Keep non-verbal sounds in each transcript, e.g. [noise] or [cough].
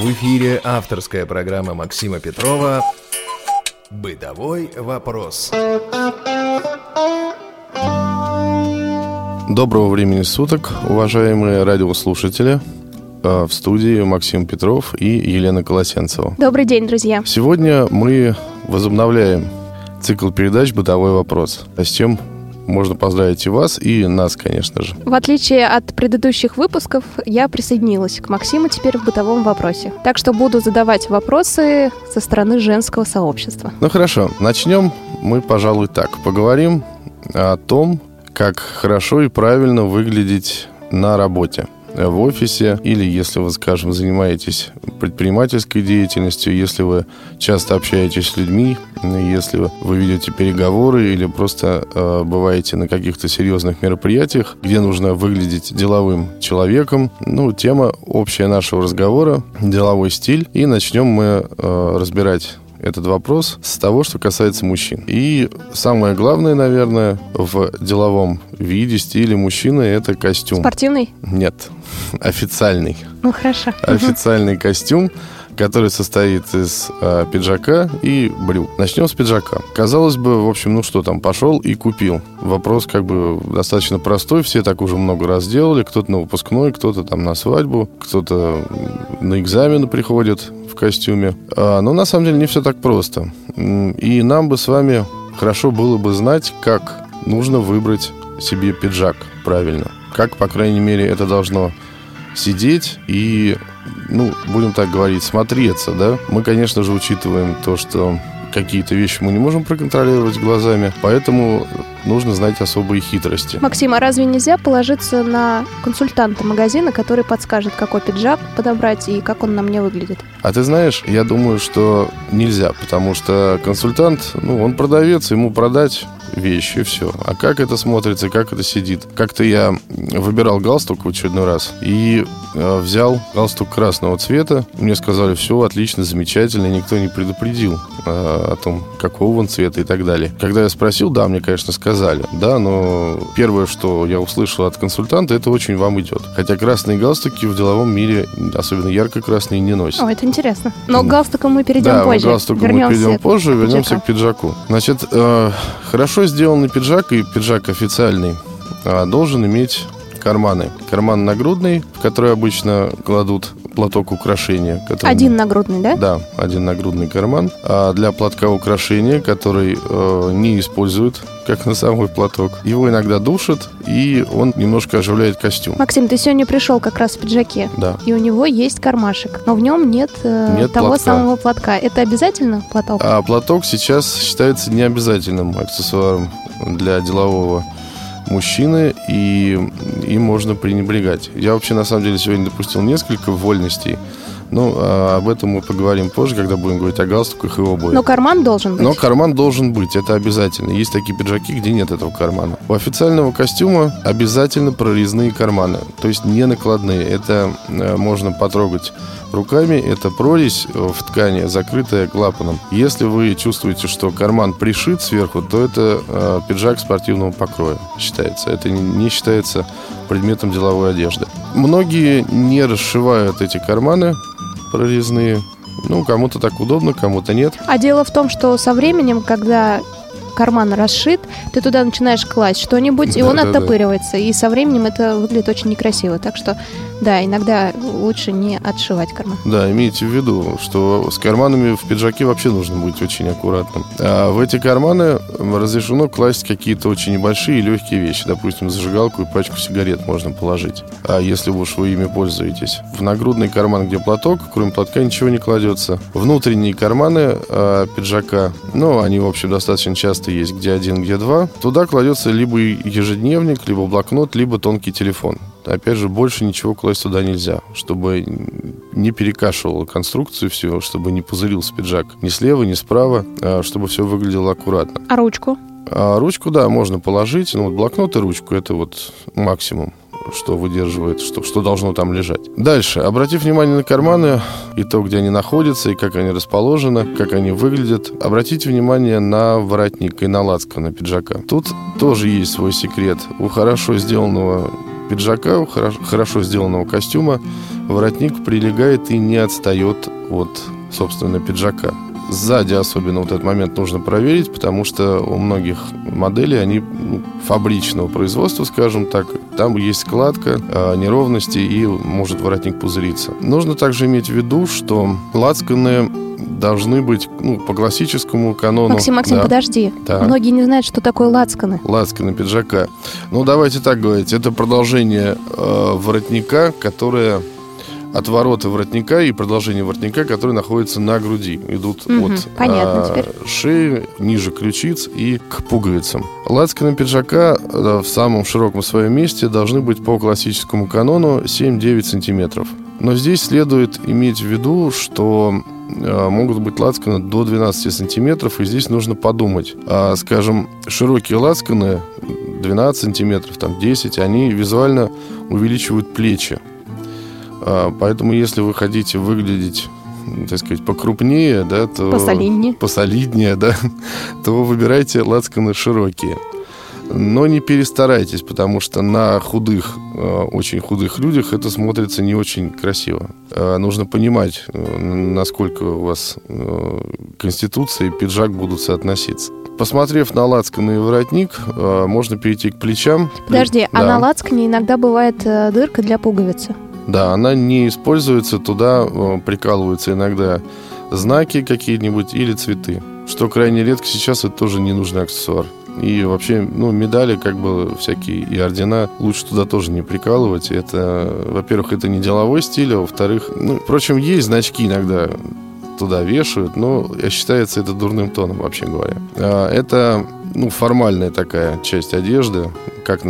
В эфире авторская программа Максима Петрова «Бытовой вопрос». Доброго времени суток, уважаемые радиослушатели. Э, в студии Максим Петров и Елена Колосенцева. Добрый день, друзья. Сегодня мы возобновляем цикл передач «Бытовой вопрос». А с чем можно поздравить и вас, и нас, конечно же. В отличие от предыдущих выпусков, я присоединилась к Максиму теперь в бытовом вопросе. Так что буду задавать вопросы со стороны женского сообщества. Ну хорошо, начнем мы, пожалуй, так. Поговорим о том, как хорошо и правильно выглядеть на работе в офисе, или если вы, скажем, занимаетесь предпринимательской деятельностью, если вы часто общаетесь с людьми, если вы ведете переговоры или просто э, бываете на каких-то серьезных мероприятиях, где нужно выглядеть деловым человеком. Ну, тема общая нашего разговора – деловой стиль. И начнем мы э, разбирать этот вопрос с того, что касается мужчин. И самое главное, наверное, в деловом виде, стиле мужчины – это костюм. Спортивный? Нет, [laughs] официальный. Ну, хорошо. Официальный костюм который состоит из э, пиджака и брюк. Начнем с пиджака. Казалось бы, в общем, ну что там, пошел и купил. Вопрос как бы достаточно простой, все так уже много раз делали. Кто-то на выпускной, кто-то там на свадьбу, кто-то на экзамены приходит в костюме. А, но на самом деле не все так просто. И нам бы с вами хорошо было бы знать, как нужно выбрать себе пиджак правильно. Как, по крайней мере, это должно сидеть и, ну, будем так говорить, смотреться, да. Мы, конечно же, учитываем то, что какие-то вещи мы не можем проконтролировать глазами, поэтому нужно знать особые хитрости. Максим, а разве нельзя положиться на консультанта магазина, который подскажет, какой пиджак подобрать и как он на мне выглядит? А ты знаешь, я думаю, что нельзя, потому что консультант, ну, он продавец, ему продать вещь, и все. А как это смотрится, как это сидит? Как-то я выбирал галстук в очередной раз и взял галстук красного цвета. Мне сказали, все отлично, замечательно, никто не предупредил э, о том, какого он цвета и так далее. Когда я спросил, да, мне, конечно, сказали, да, но первое, что я услышал от консультанта, это очень вам идет. Хотя красные галстуки в деловом мире, особенно ярко-красные, не носят. О, это интересно. Но к галстукам мы перейдем да, позже. Да, галстуку мы перейдем позже, вернемся к пиджаку. Значит, э, хорошо сделанный пиджак и пиджак официальный а, должен иметь карманы. Карман нагрудный, в который обычно кладут платок украшения. Который... Один нагрудный, да? Да, один нагрудный карман. А для платка украшения, который э, не используют как на самый платок. Его иногда душат, и он немножко оживляет костюм. Максим, ты сегодня пришел как раз в пиджаке. Да. И у него есть кармашек, но в нем нет, э, нет того платка. самого платка. Это обязательно платок? А платок сейчас считается необязательным аксессуаром для делового мужчины, и им можно пренебрегать. Я вообще, на самом деле, сегодня допустил несколько вольностей, ну, а об этом мы поговорим позже, когда будем говорить о галстуках и обуви. Но карман должен быть. Но карман должен быть, это обязательно. Есть такие пиджаки, где нет этого кармана. У официального костюма обязательно прорезные карманы, то есть не накладные. Это э, можно потрогать руками. Это прорезь в ткани, закрытая клапаном. Если вы чувствуете, что карман пришит сверху, то это э, пиджак спортивного покроя считается. Это не считается предметом деловой одежды. Многие не расшивают эти карманы прорезные. Ну, кому-то так удобно, кому-то нет. А дело в том, что со временем, когда карман расшит, ты туда начинаешь класть что-нибудь, и он да, оттопыривается. Да. И со временем это выглядит очень некрасиво. Так что, да, иногда лучше не отшивать карман. Да, имейте в виду, что с карманами в пиджаке вообще нужно быть очень аккуратным. А в эти карманы разрешено класть какие-то очень небольшие и легкие вещи. Допустим, зажигалку и пачку сигарет можно положить. А если уж вы ими пользуетесь. В нагрудный карман, где платок, кроме платка ничего не кладется. Внутренние карманы э, пиджака, ну, они, в общем, достаточно часто есть, где один, где два. Туда кладется либо ежедневник, либо блокнот, либо тонкий телефон. Опять же, больше ничего класть туда нельзя, чтобы не перекашивало конструкцию всего, чтобы не пузырился пиджак ни слева, ни справа, а чтобы все выглядело аккуратно. А ручку? А ручку, да, можно положить. Ну, вот блокнот и ручку – это вот максимум что выдерживает, что, что должно там лежать. Дальше. Обратив внимание на карманы и то, где они находятся, и как они расположены, как они выглядят. Обратите внимание на воротник и на лацко на пиджака. Тут тоже есть свой секрет. У хорошо сделанного пиджака, хорошо сделанного костюма, воротник прилегает и не отстает от, собственно, пиджака. Сзади особенно вот этот момент нужно проверить, потому что у многих моделей, они ну, фабричного производства, скажем так, там есть складка, э, неровности и может воротник пузыриться. Нужно также иметь в виду, что лацканы должны быть ну, по классическому канону. Максим, Максим, да. подожди. Да. Многие не знают, что такое лацканы. Лацканы пиджака. Ну, давайте так говорить. Это продолжение э, воротника, которое от ворота воротника и продолжение воротника, которые находятся на груди. Идут Мгм, от понятно а, теперь. шеи, ниже ключиц и к пуговицам. Лацканы пиджака э, в самом широком своем месте должны быть по классическому канону 7-9 сантиметров. Но здесь следует иметь в виду, что э, могут быть лацканы до 12 сантиметров, и здесь нужно подумать. А, скажем, широкие лацканы 12 сантиметров, там 10, они визуально увеличивают плечи. А, Поэтому, если вы хотите выглядеть, так сказать, покрупнее, да, то... Посолиднее. Посолиднее, да, [laughs] то выбирайте лацканы широкие. Но не перестарайтесь, потому что на худых, э, очень худых людях это смотрится не очень красиво. Э, Нужно понимать, э, насколько у вас э, конституция и пиджак будут соотноситься. Посмотрев на лацканы и воротник, можно перейти к плечам. Подожди, а Да. на лацкане иногда бывает э, дырка для пуговицы. Да, она не используется, туда э, прикалываются иногда знаки какие-нибудь или цветы. Что крайне редко сейчас это тоже ненужный аксессуар. И вообще, ну, медали, как бы всякие и ордена, лучше туда тоже не прикалывать. Это, во-первых, это не деловой стиль, а во-вторых, ну, впрочем, есть значки иногда туда вешают, но считается это дурным тоном, вообще говоря. А, Это, ну, формальная такая часть одежды, как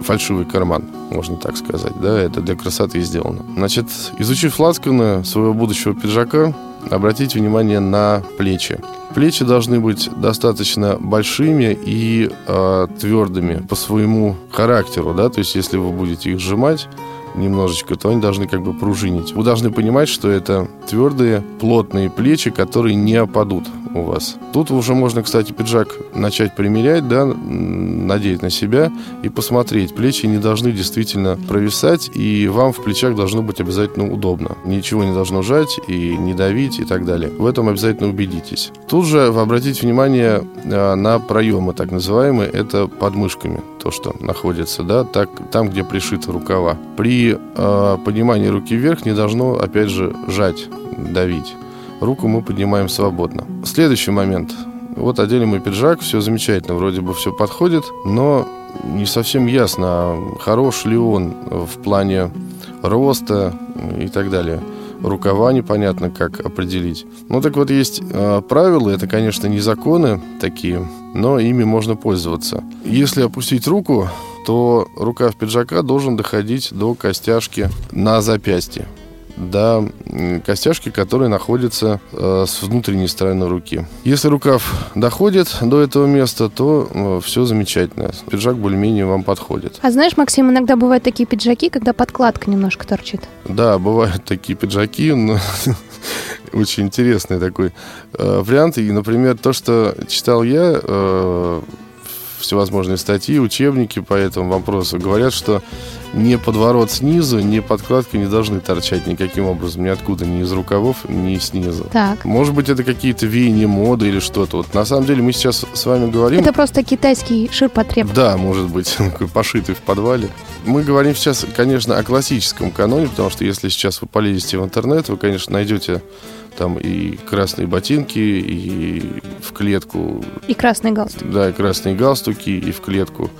фальшивый карман, можно так сказать, да, это для красоты сделано. Значит, изучив лацканы своего будущего пиджака, обратите внимание на плечи. Плечи должны быть достаточно большими и э, твердыми по своему характеру, да, то есть если вы будете их сжимать немножечко, то они должны как бы пружинить. Вы должны понимать, что это твердые, плотные плечи, которые не опадут у вас. Тут уже можно, кстати, пиджак начать примерять, да, надеть на себя и посмотреть. Плечи не должны действительно провисать, и вам в плечах должно быть обязательно удобно. Ничего не должно жать и не давить и так далее. В этом обязательно убедитесь. Тут же обратите внимание э, на проемы, так называемые, это под мышками, то, что находится, да, так, там, где пришиты рукава. При э, поднимании руки вверх не должно, опять же, жать, давить. Руку мы поднимаем свободно. Следующий момент. Вот одели мы пиджак, все замечательно, вроде бы все подходит, но не совсем ясно, хорош ли он в плане роста и так далее. Рукава непонятно, как определить. Ну так вот, есть э, правила, это, конечно, не законы такие, но ими можно пользоваться. Если опустить руку, то рукав пиджака должен доходить до костяшки на запястье до костяшки, которые находятся э, с внутренней стороны руки. Если рукав доходит до этого места, то все замечательно. Пиджак более-менее вам подходит. А знаешь, Максим, иногда бывают такие пиджаки, когда подкладка немножко торчит. Да, бывают такие пиджаки, но [laughs] очень интересный такой э, вариант. И, например, то, что читал я, э, всевозможные статьи, учебники по этому вопросу, говорят, что ни подворот снизу, ни подкладка не должны торчать никаким образом, ниоткуда, ни из рукавов, ни снизу. Так. Может быть, это какие-то веяния моды или что-то. Вот на самом деле мы сейчас с вами говорим... Это просто китайский ширпотреб. Да, может быть, пошитый в подвале. Мы говорим сейчас, конечно, о классическом каноне, потому что если сейчас вы полезете в интернет, вы, конечно, найдете там и красные ботинки, и в клетку, И красный галстук. да, и красные галстуки, и в клетку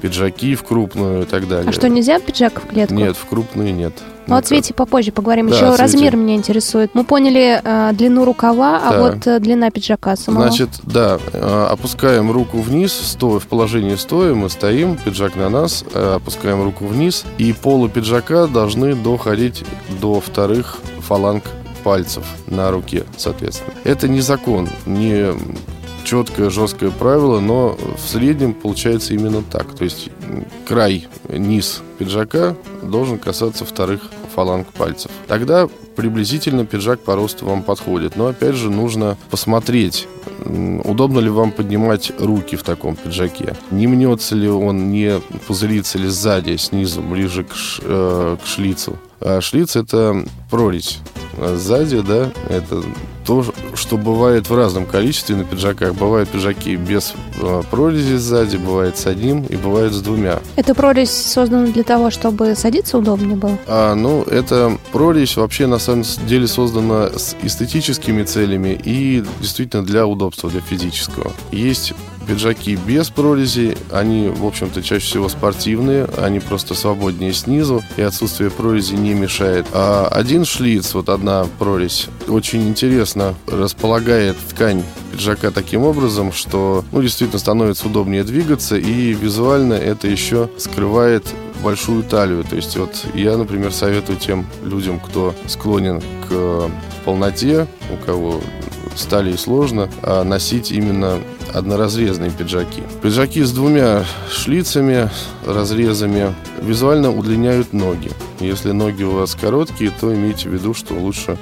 пиджаки в крупную и так далее. А что, нельзя пиджак в клетку? Нет, в крупную нет. Ну, о цвете попозже поговорим. Да, Еще размер меня интересует. Мы поняли э, длину рукава, а Так. вот э, длина пиджака самого. Значит, да, э, опускаем руку вниз, стоя в положении стоя, мы стоим, пиджак на нас, э, опускаем руку вниз, и полы пиджака должны доходить до вторых фаланг пальцев на руке, соответственно. Это не закон, не четкое, жесткое правило, но в среднем получается именно так. То есть край, низ пиджака должен касаться вторых фаланг пальцев. Тогда приблизительно пиджак по росту вам подходит. Но опять же нужно посмотреть, удобно ли вам поднимать руки в таком пиджаке. Не мнется ли он, не пузырится ли сзади, снизу, ближе к, ш, э, к шлицу. А шлиц это прорезь а сзади, да, это то, что бывает в разном количестве на пиджаках. Бывают пиджаки без э, прорези сзади, бывает с одним и бывает с двумя. Эта прорезь создана для того, чтобы садиться удобнее было? А, ну, эта прорезь вообще на самом деле создана с эстетическими целями и действительно для удобства, для физического. Есть Пиджаки без прорези, они, в общем-то, чаще всего спортивные, они просто свободнее снизу, и отсутствие прорези не мешает. А один шлиц, вот одна прорезь, очень интересно располагает ткань пиджака таким образом, что, ну, действительно становится удобнее двигаться, и визуально это еще скрывает большую талию. То есть вот я, например, советую тем людям, кто склонен к полноте, у кого с талией сложно, а носить именно одноразрезные пиджаки. Пиджаки с двумя шлицами, разрезами визуально удлиняют ноги. Если ноги у вас короткие, то имейте в виду, что лучше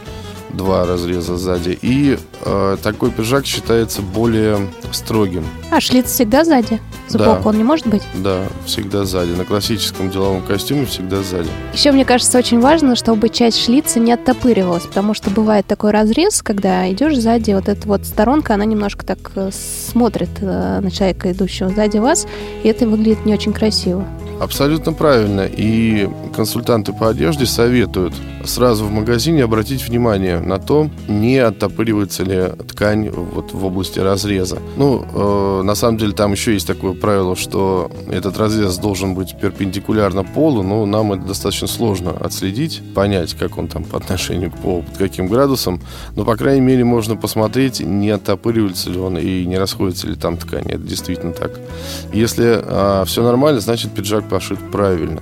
два разреза сзади. И э, такой пиджак считается более строгим. А шлиц всегда сзади? Сбоку да. он не может быть? Да, всегда сзади. На классическом деловом костюме всегда сзади. Еще, мне кажется, очень важно, чтобы часть шлица не оттопыривалась, потому что бывает такой разрез, когда идешь сзади, вот эта вот сторонка, она немножко так э, смотрит э, на человека, идущего сзади вас, и это выглядит не очень красиво. Абсолютно правильно. И консультанты по одежде советуют сразу в магазине обратить внимание на то, не оттопыривается ли ткань вот в области разреза. Ну, э, на самом деле там еще есть такое правило, что этот разрез должен быть перпендикулярно полу, но нам это достаточно сложно отследить, понять, как он там по отношению к полу, под каким градусом. Но, по крайней мере, можно посмотреть, не оттопыривается ли он и не расходится ли там ткань. Это действительно так. Если э, все нормально, значит пиджак пошит правильно.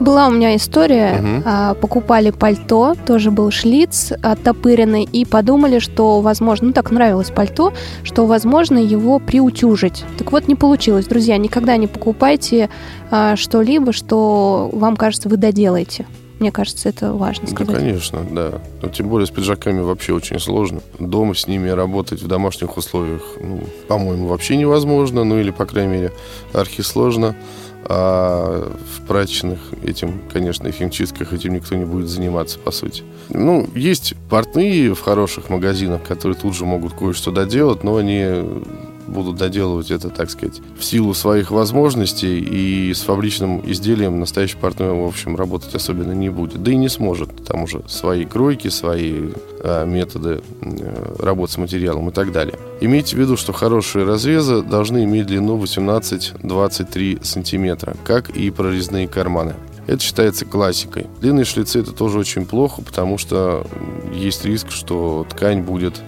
Была у меня история. Угу. А, покупали пальто, тоже был шлиц оттопыренный, и подумали, что возможно, ну так нравилось пальто, что возможно его приутюжить. Так вот, не получилось. Друзья, никогда не покупайте а, что-либо, что вам кажется, вы доделаете. Мне кажется, это важно сказать. Да, конечно, да. Но ну, тем более с пиджаками вообще очень сложно. Дома с ними работать в домашних условиях, ну, по-моему, вообще невозможно. Ну, или, по крайней мере, архисложно. сложно. А в прачечных этим, конечно, и химчистках этим никто не будет заниматься, по сути. Ну, есть портные в хороших магазинах, которые тут же могут кое-что доделать, но они будут доделывать это, так сказать, в силу своих возможностей, и с фабричным изделием настоящий партнер, в общем, работать особенно не будет. Да и не сможет. Там уже свои кройки, свои э, методы э, работы с материалом и так далее. Имейте в виду, что хорошие разрезы должны иметь длину 18-23 сантиметра, как и прорезные карманы. Это считается классикой. Длинные шлицы это тоже очень плохо, потому что есть риск, что ткань будет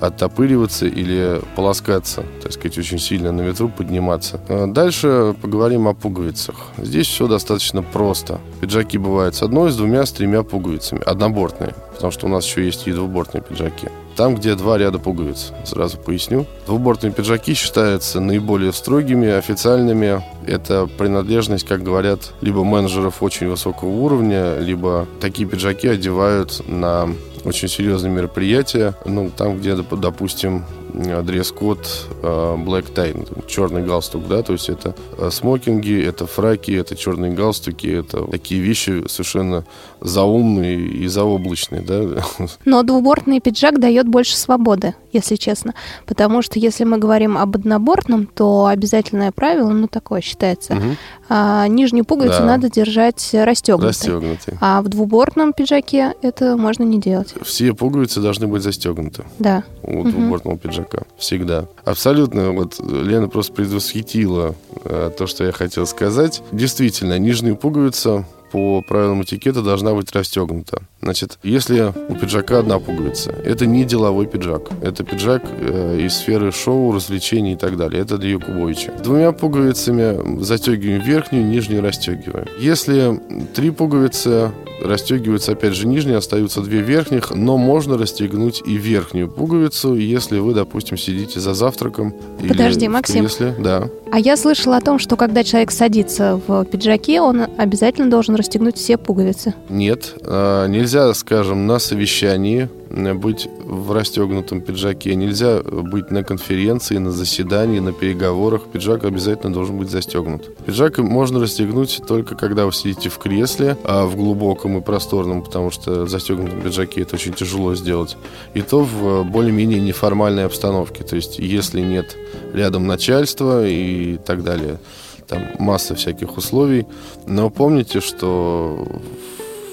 оттопыриваться или полоскаться, так сказать, очень сильно на ветру подниматься. А дальше поговорим о пуговицах. Здесь все достаточно просто. Пиджаки бывают с одной, с двумя, с тремя пуговицами. Однобортные, потому что у нас еще есть и двубортные пиджаки. Там, где два ряда пуговиц, сразу поясню. Двубортные пиджаки считаются наиболее строгими, официальными. Это принадлежность, как говорят, либо менеджеров очень высокого уровня, либо такие пиджаки одевают на очень серьезные мероприятия. Ну, там, где, допустим, дресс-код э, black tie, черный галстук, да, то есть это э, смокинги, это фраки, это черные галстуки, это такие вещи совершенно заумные и заоблачные, да. [laughs] Но двубортный пиджак дает больше свободы, если честно, потому что если мы говорим об однобортном, то обязательное правило, ну, такое считается, угу. а, нижнюю пуговицу да. надо держать расстегнутой. расстегнутой. А в двубортном пиджаке это можно не делать. Все пуговицы должны быть застегнуты. Да. У угу. двубортного пиджака. Всегда. Абсолютно. Вот Лена просто предвосхитила э, то, что я хотел сказать. Действительно, нижняя пуговица по правилам этикета должна быть расстегнута. Значит, если у пиджака одна пуговица, это не деловой пиджак. Это пиджак э, из сферы шоу, развлечений и так далее. Это для Якубовича. Двумя пуговицами застегиваем верхнюю, нижнюю расстегиваем. Если три пуговицы расстегиваются, опять же, нижние, остаются две верхних, но можно расстегнуть и верхнюю пуговицу, если вы, допустим, сидите за завтраком. Подожди, или Максим. Кресле. Да. А я слышала о том, что когда человек садится в пиджаке, он обязательно должен расстегнуть все пуговицы. Нет, а, нельзя, скажем, на совещании быть в расстегнутом пиджаке, нельзя быть на конференции, на заседании, на переговорах. Пиджак обязательно должен быть застегнут. Пиджак можно расстегнуть только когда вы сидите в кресле, а в глубоком и просторном, потому что в застегнутом пиджаке это очень тяжело сделать. И то в более-менее неформальной обстановке. То есть, если нет рядом начальства и так далее, там масса всяких условий. Но помните, что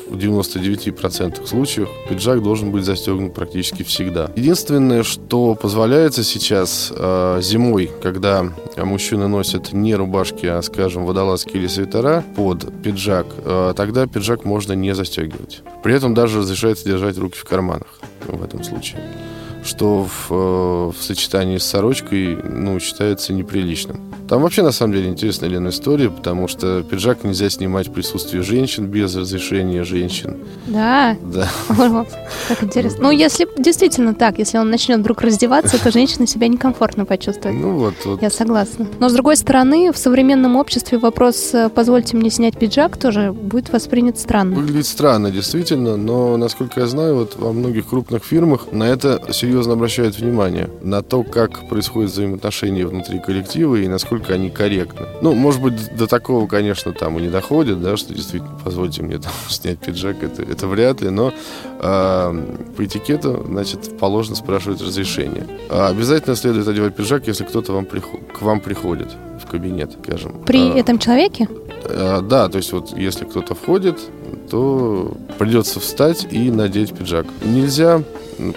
в 99% случаев пиджак должен быть застегнут практически всегда. Единственное, что позволяется сейчас э, зимой, когда мужчины носят не рубашки, а, скажем, водолазки или свитера под пиджак, э, тогда пиджак можно не застегивать. При этом даже разрешается держать руки в карманах в этом случае что в, э, в сочетании с сорочкой ну, считается неприличным. Там вообще, на самом деле, интересная Лена история, потому что пиджак нельзя снимать в присутствии женщин без разрешения женщин. Да? Да. Как интересно. Ну, если действительно так, если он начнет вдруг раздеваться, то женщина себя некомфортно почувствует. Ну вот, вот. Я согласна. Но, с другой стороны, в современном обществе вопрос э, «позвольте мне снять пиджак» тоже будет воспринят странно. Выглядит странно, действительно, но, насколько я знаю, вот во многих крупных фирмах на это серьезно обращают внимание. На то, как происходят взаимоотношения внутри коллектива и насколько насколько они корректны. Ну, может быть, до такого, конечно, там и не доходит, да, что действительно, позвольте мне там [laughs] снять пиджак, это, это вряд ли, но э, по этикету, значит, положено спрашивать разрешение. А обязательно следует одевать пиджак, если кто-то вам приход, к вам приходит в кабинет, скажем. При а, этом человеке? А, да, то есть вот если кто-то входит, то придется встать и надеть пиджак. Нельзя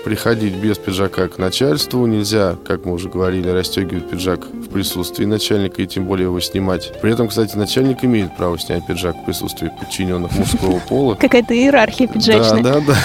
приходить без пиджака к начальству, нельзя, как мы уже говорили, расстегивать пиджак в присутствии начальника и тем более его снимать. При этом, кстати, начальник имеет право снять пиджак в присутствии подчиненных мужского [laughs] пола. Какая-то иерархия пиджачная. Да, да, да.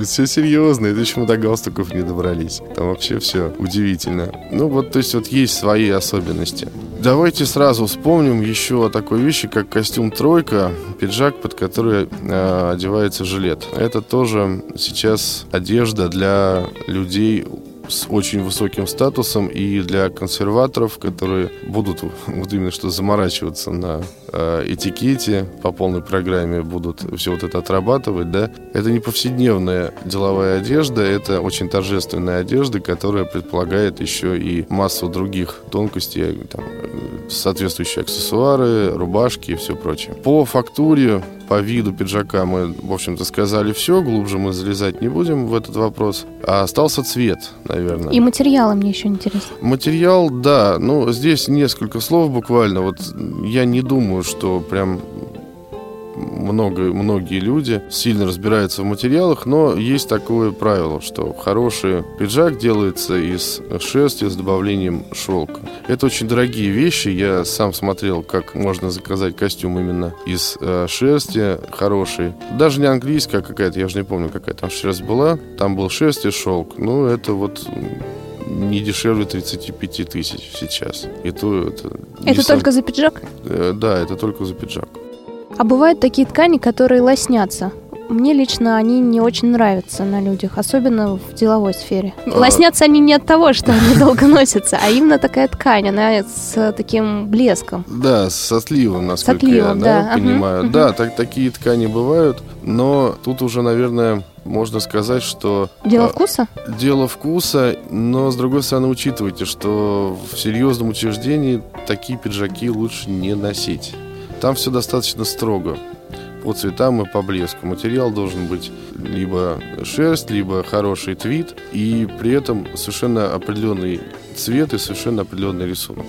[laughs] Все серьезно, это еще мы до галстуков не добрались. Там вообще все удивительно. Ну вот, то есть вот есть свои особенности. Давайте сразу вспомним еще о такой вещи, как костюм тройка, пиджак, под который э, одевается жилет. Это тоже сейчас одежда для людей с очень высоким статусом и для консерваторов, которые будут [laughs] вот именно что заморачиваться на э, этикете по полной программе, будут все вот это отрабатывать, да, это не повседневная деловая одежда, это очень торжественная одежда, которая предполагает еще и массу других тонкостей, там, соответствующие аксессуары, рубашки и все прочее. По фактуре по виду пиджака мы, в общем-то, сказали все, глубже мы залезать не будем в этот вопрос. А остался цвет, наверное. И материалы мне еще интересно. Материал, да, ну, здесь несколько слов буквально. Вот я не думаю, что прям много, многие люди сильно разбираются в материалах, но есть такое правило, что хороший пиджак делается из шерсти с добавлением шелка. Это очень дорогие вещи. Я сам смотрел, как можно заказать костюм именно из э, шерсти хороший. Даже не английская какая-то, я уже не помню, какая там шерсть была. Там был шерсть и шелк. Ну, это вот не дешевле 35 тысяч сейчас. И то это... Это сам... только за пиджак? Э, да, это только за пиджак. А бывают такие ткани, которые лоснятся. Мне лично они не очень нравятся на людях, особенно в деловой сфере. А... Лоснятся они не от того, что они [laughs] долго носятся, а именно такая ткань, она с таким блеском. Да, с отливом, насколько с отливом, я да, да, понимаю. Угу. Да, так, такие ткани бывают, но тут уже, наверное, можно сказать, что... Дело а, вкуса? Дело вкуса, но, с другой стороны, учитывайте, что в серьезном учреждении такие пиджаки лучше не носить. Там все достаточно строго по цветам и по блеску. Материал должен быть либо шерсть, либо хороший твит, и при этом совершенно определенный цвет и совершенно определенный рисунок.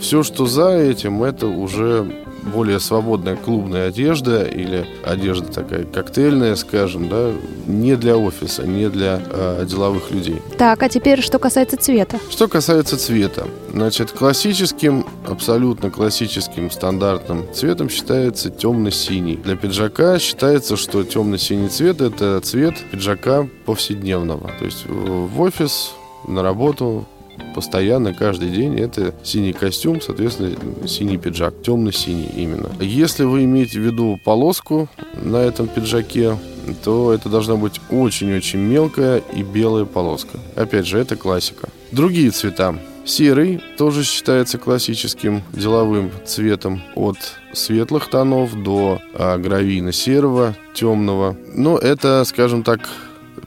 Все, что за этим, это уже более свободная клубная одежда или одежда такая коктейльная, скажем, да, не для офиса, не для э, деловых людей. Так, а теперь что касается цвета? Что касается цвета, значит, классическим, абсолютно классическим стандартным цветом считается темно-синий. Для пиджака считается, что темно-синий цвет это цвет пиджака повседневного. То есть в офис, на работу, постоянно, каждый день, это синий костюм, соответственно, синий пиджак, темно-синий именно. Если вы имеете в виду полоску на этом пиджаке, то это должна быть очень-очень мелкая и белая полоска. Опять же, это классика. Другие цвета. Серый тоже считается классическим деловым цветом от светлых тонов до а, гравийно-серого, темного. Но это, скажем так,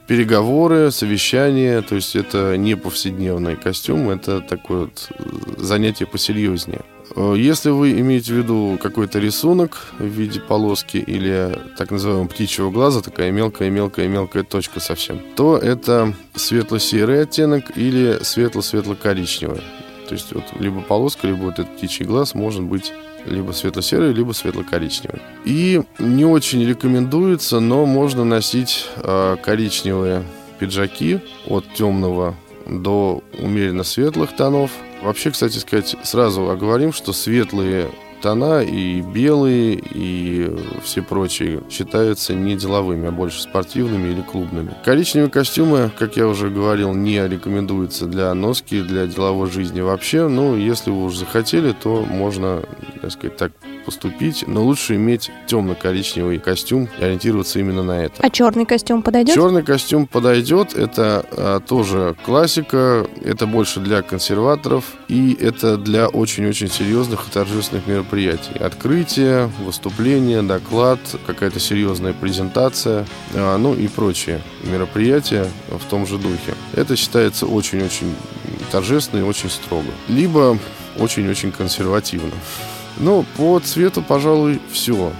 переговоры, совещания, то есть это не повседневный костюм, это такое вот занятие посерьезнее. Э, если вы имеете в виду какой-то рисунок в виде полоски или так называемого птичьего глаза, такая мелкая-мелкая-мелкая точка совсем, то это светло-серый оттенок или светло-светло-коричневый. То есть вот либо полоска, либо вот этот птичий глаз может быть либо светло-серый, либо светло-коричневый. И не очень рекомендуется, но можно носить э, коричневые пиджаки от темного до умеренно светлых тонов. Вообще, кстати сказать, сразу оговорим, что светлые тона и белые, и все прочие считаются не деловыми, а больше спортивными или клубными. Коричневые костюмы, как я уже говорил, не рекомендуются для носки, для деловой жизни вообще. Ну, если вы уже захотели, то можно, так сказать, так поступить, но лучше иметь темно-коричневый костюм и ориентироваться именно на это. А черный костюм подойдет? Черный костюм подойдет, это а, тоже классика, это больше для консерваторов и это для очень-очень серьезных и торжественных мероприятий. Открытие, выступление, доклад, какая-то серьезная презентация, а, ну и прочие мероприятия в том же духе. Это считается очень-очень торжественно и очень строго. Либо очень-очень консервативно. Ну, по цвету, пожалуй, все.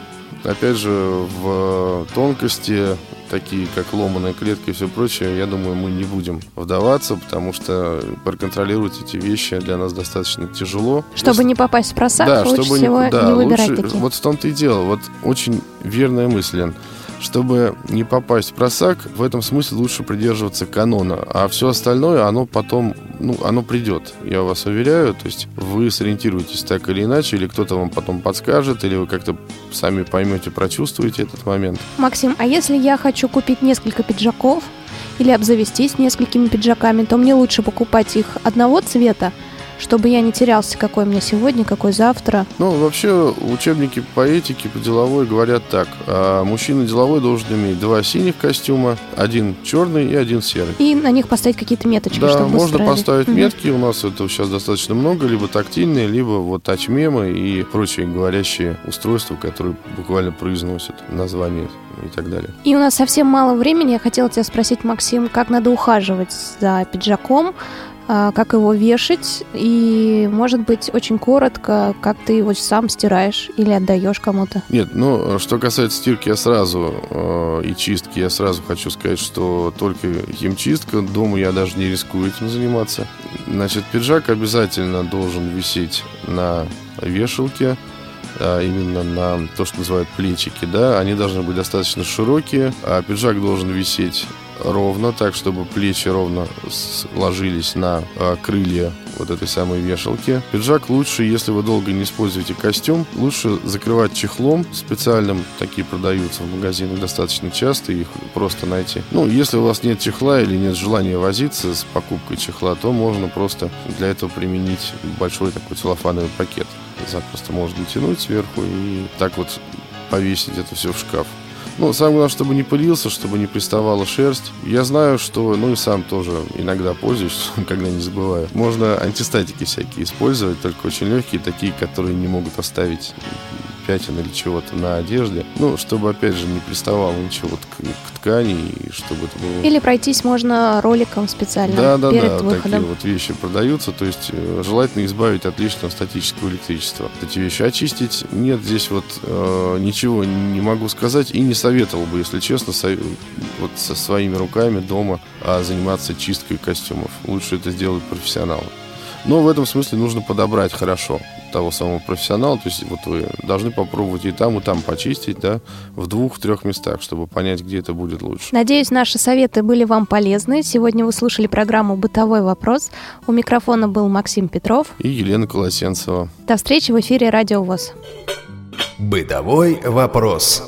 Опять же, в тонкости, такие как ломаная клетка и все прочее, я думаю, мы не будем вдаваться, потому что проконтролировать эти вещи для нас достаточно тяжело. Чтобы Просто... не попасть в просак, да, лучше чтобы всего не, да, не выбирать лучше, такие. Вот в том-то и дело. Вот очень верная мысль, чтобы не попасть в просак, в этом смысле лучше придерживаться канона. А все остальное, оно потом, ну, оно придет, я вас уверяю. То есть вы сориентируетесь так или иначе, или кто-то вам потом подскажет, или вы как-то сами поймете, прочувствуете этот момент. Максим, а если я хочу купить несколько пиджаков, или обзавестись несколькими пиджаками, то мне лучше покупать их одного цвета, чтобы я не терялся, какой у меня сегодня, какой завтра. Ну, вообще, учебники по этике, по деловой говорят так. А мужчина деловой должен иметь два синих костюма, один черный и один серый. И на них поставить какие-то меточки, да, чтобы можно устроили. поставить угу. метки. У нас это сейчас достаточно много, либо тактильные, либо вот тач-мемы и прочие говорящие устройства, которые буквально произносят название и так далее. И у нас совсем мало времени. Я хотела тебя спросить, Максим, как надо ухаживать за пиджаком, как его вешать, и, может быть, очень коротко, как ты его сам стираешь или отдаешь кому-то. Нет, ну, что касается стирки, я сразу э, и чистки, я сразу хочу сказать, что только химчистка, дома я даже не рискую этим заниматься. Значит, пиджак обязательно должен висеть на вешалке, а именно на то, что называют плечики, да, они должны быть достаточно широкие, а пиджак должен висеть ровно, так, чтобы плечи ровно ложились на а, крылья вот этой самой вешалки. Пиджак лучше, если вы долго не используете костюм, лучше закрывать чехлом специальным. Такие продаются в магазинах достаточно часто, их просто найти. Ну, если у вас нет чехла или нет желания возиться с покупкой чехла, то можно просто для этого применить большой такой целлофановый пакет. Запросто можно натянуть сверху и так вот повесить это все в шкаф. Ну, самое главное, чтобы не пылился, чтобы не приставала шерсть. Я знаю, что, ну и сам тоже иногда пользуюсь, [laughs] когда не забываю. Можно антистатики всякие использовать, только очень легкие, такие, которые не могут оставить пятен или чего-то на одежде. Ну, чтобы, опять же, не приставало ничего к, к ткани, и чтобы это было... Или пройтись можно роликом специально да, да, перед да, выходом. такие вот вещи продаются. То есть э, желательно избавить от лишнего статического электричества. Эти вещи очистить. Нет, здесь вот э, ничего не могу сказать и не советовал бы, если честно, со, вот со своими руками дома а, заниматься чисткой костюмов. Лучше это сделать профессионалы. Но в этом смысле нужно подобрать хорошо того самого профессионала. То есть вот вы должны попробовать и там, и там почистить, да, в двух-трех местах, чтобы понять, где это будет лучше. Надеюсь, наши советы были вам полезны. Сегодня вы слушали программу «Бытовой вопрос». У микрофона был Максим Петров и Елена Колосенцева. До встречи в эфире «Радио ВОЗ». «Бытовой вопрос».